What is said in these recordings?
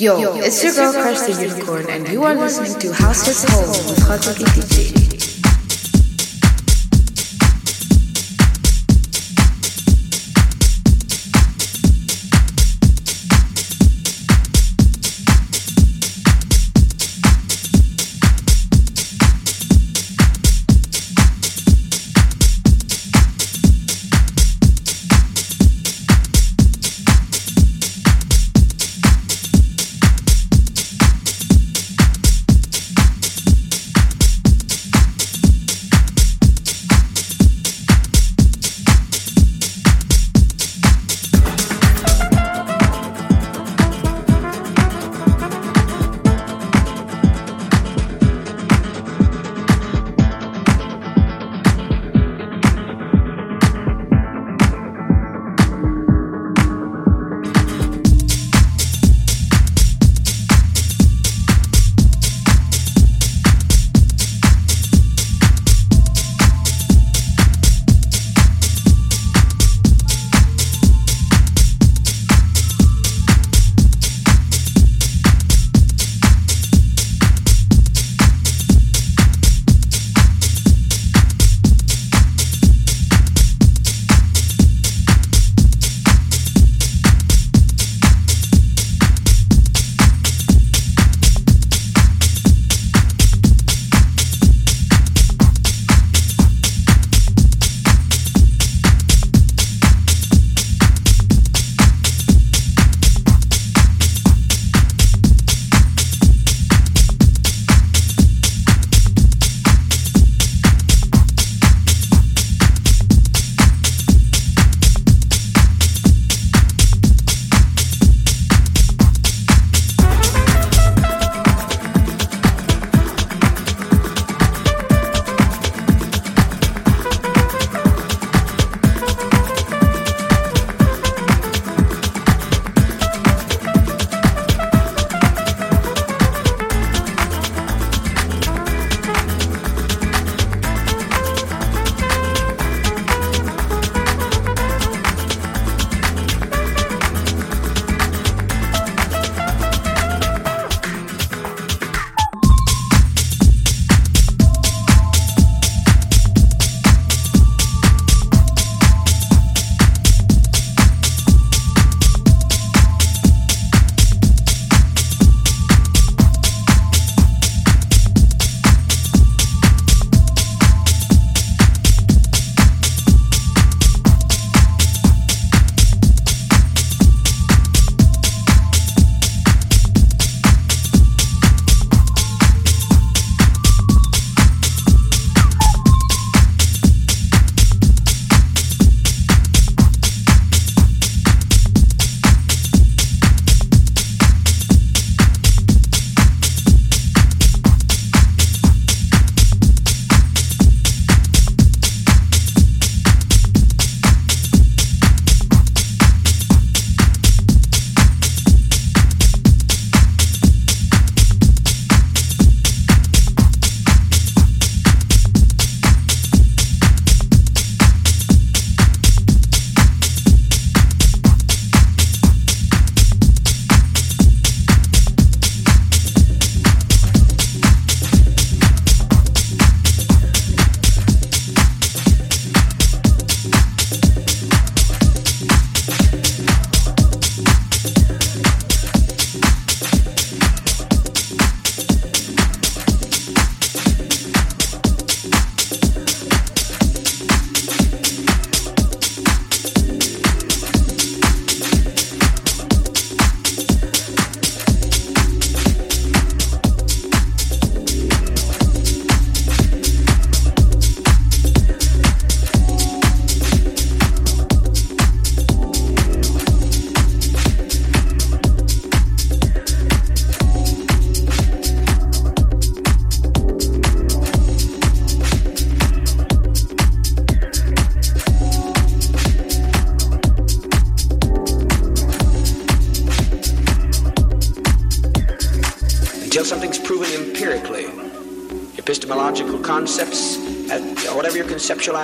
Yo, it's your girl the Unicorn, and you are listening to House Hits Home with Hatsuki DJ.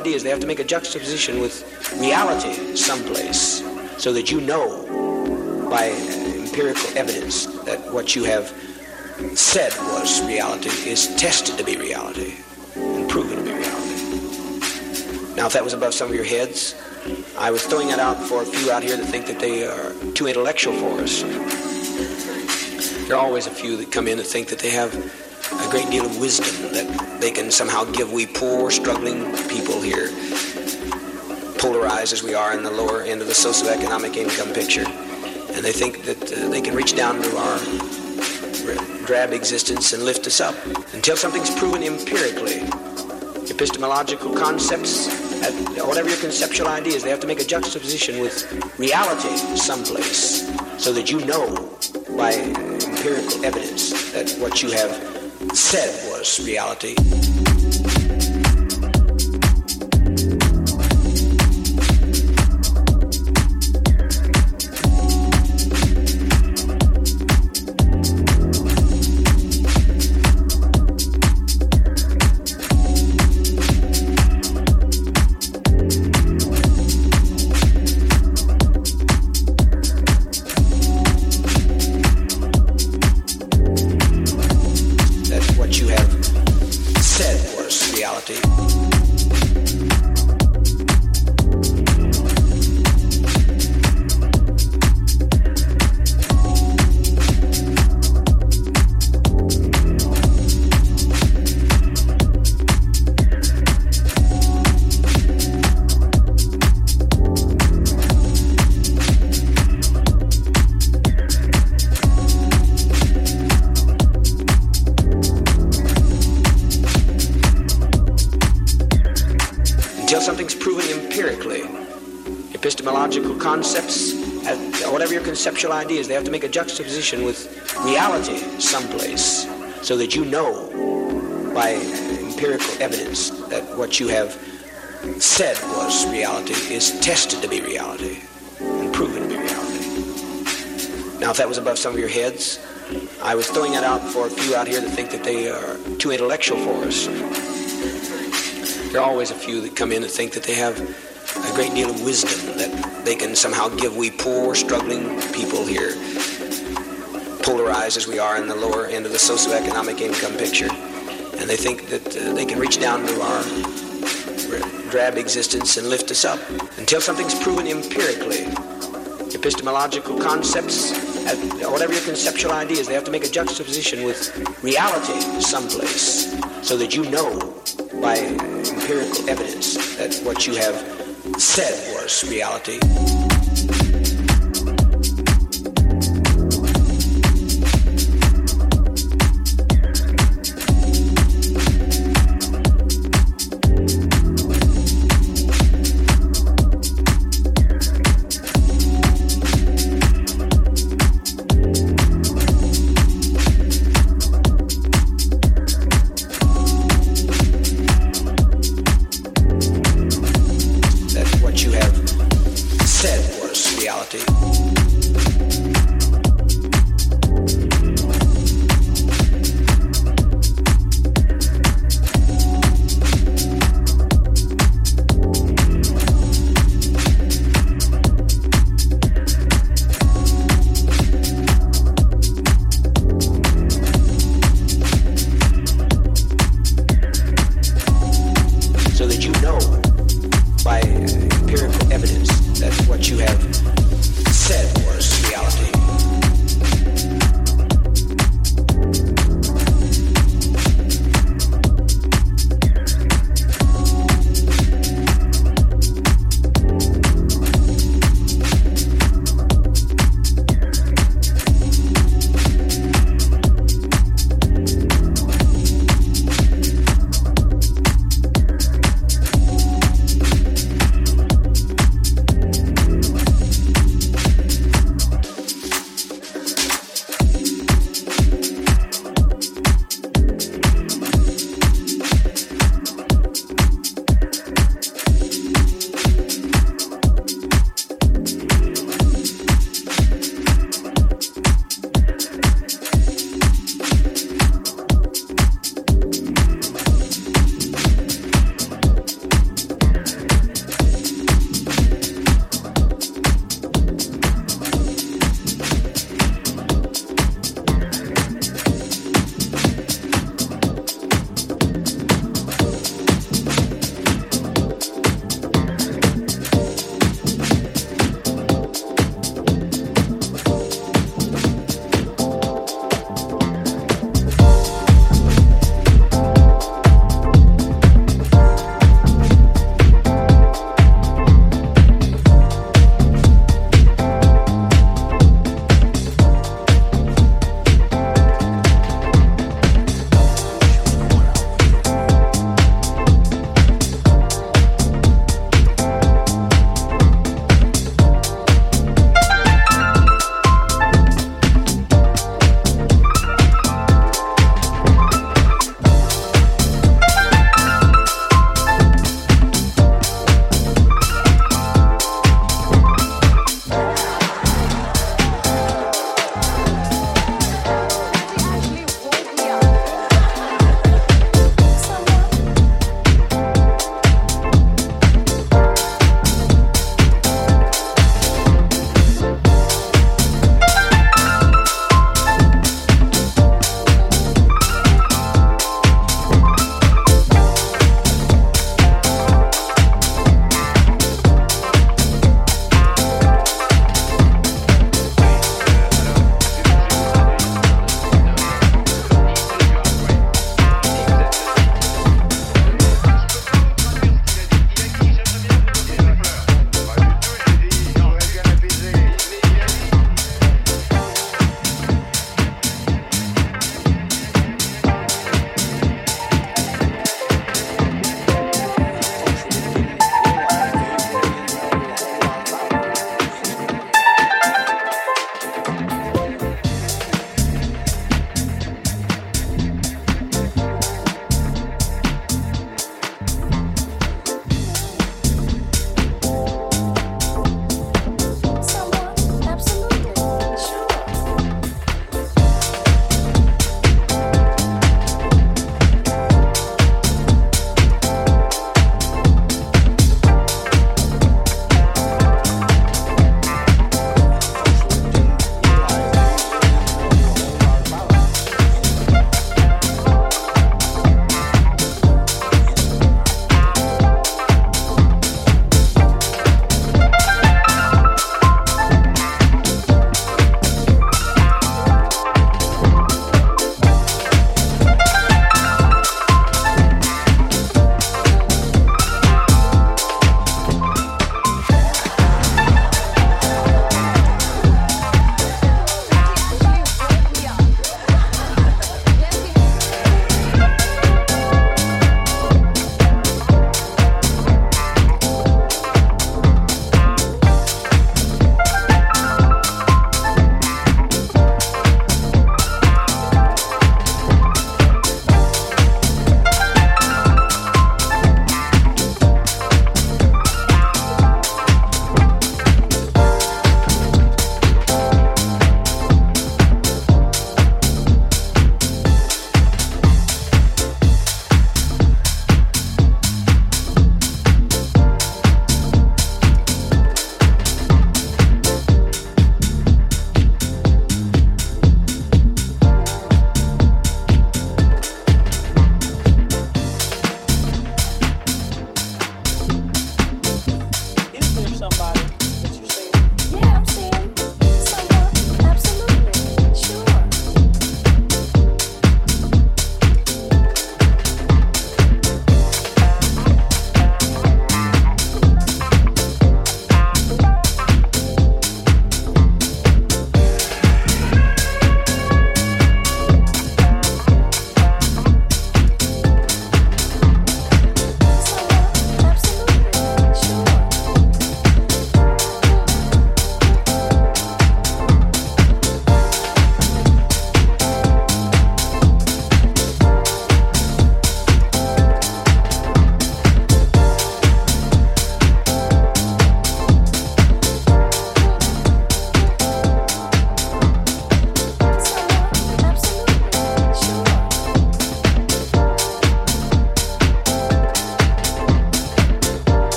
Ideas. They have to make a juxtaposition with reality someplace so that you know by empirical evidence that what you have said was reality is tested to be reality and proven to be reality. Now, if that was above some of your heads, I was throwing that out for a few out here that think that they are too intellectual for us. There are always a few that come in and think that they have great deal of wisdom that they can somehow give we poor, struggling people here, polarized as we are in the lower end of the socioeconomic income picture. And they think that uh, they can reach down to our drab existence and lift us up until something's proven empirically. Epistemological concepts, whatever your conceptual ideas, they have to make a juxtaposition with reality someplace so that you know by empirical evidence that what you have said was reality. They have to make a juxtaposition with reality someplace so that you know by empirical evidence that what you have said was reality is tested to be reality and proven to be reality. Now, if that was above some of your heads, I was throwing that out for a few out here that think that they are too intellectual for us. There are always a few that come in that think that they have a great deal of wisdom they can somehow give we poor, struggling people here, polarized as we are in the lower end of the socioeconomic income picture. And they think that uh, they can reach down to our drab existence and lift us up until something's proven empirically. Epistemological concepts, whatever your conceptual ideas, they have to make a juxtaposition with reality someplace so that you know by empirical evidence that what you have said was reality.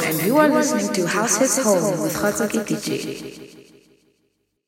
And you are listening to House Hits Home with Khataki DJ.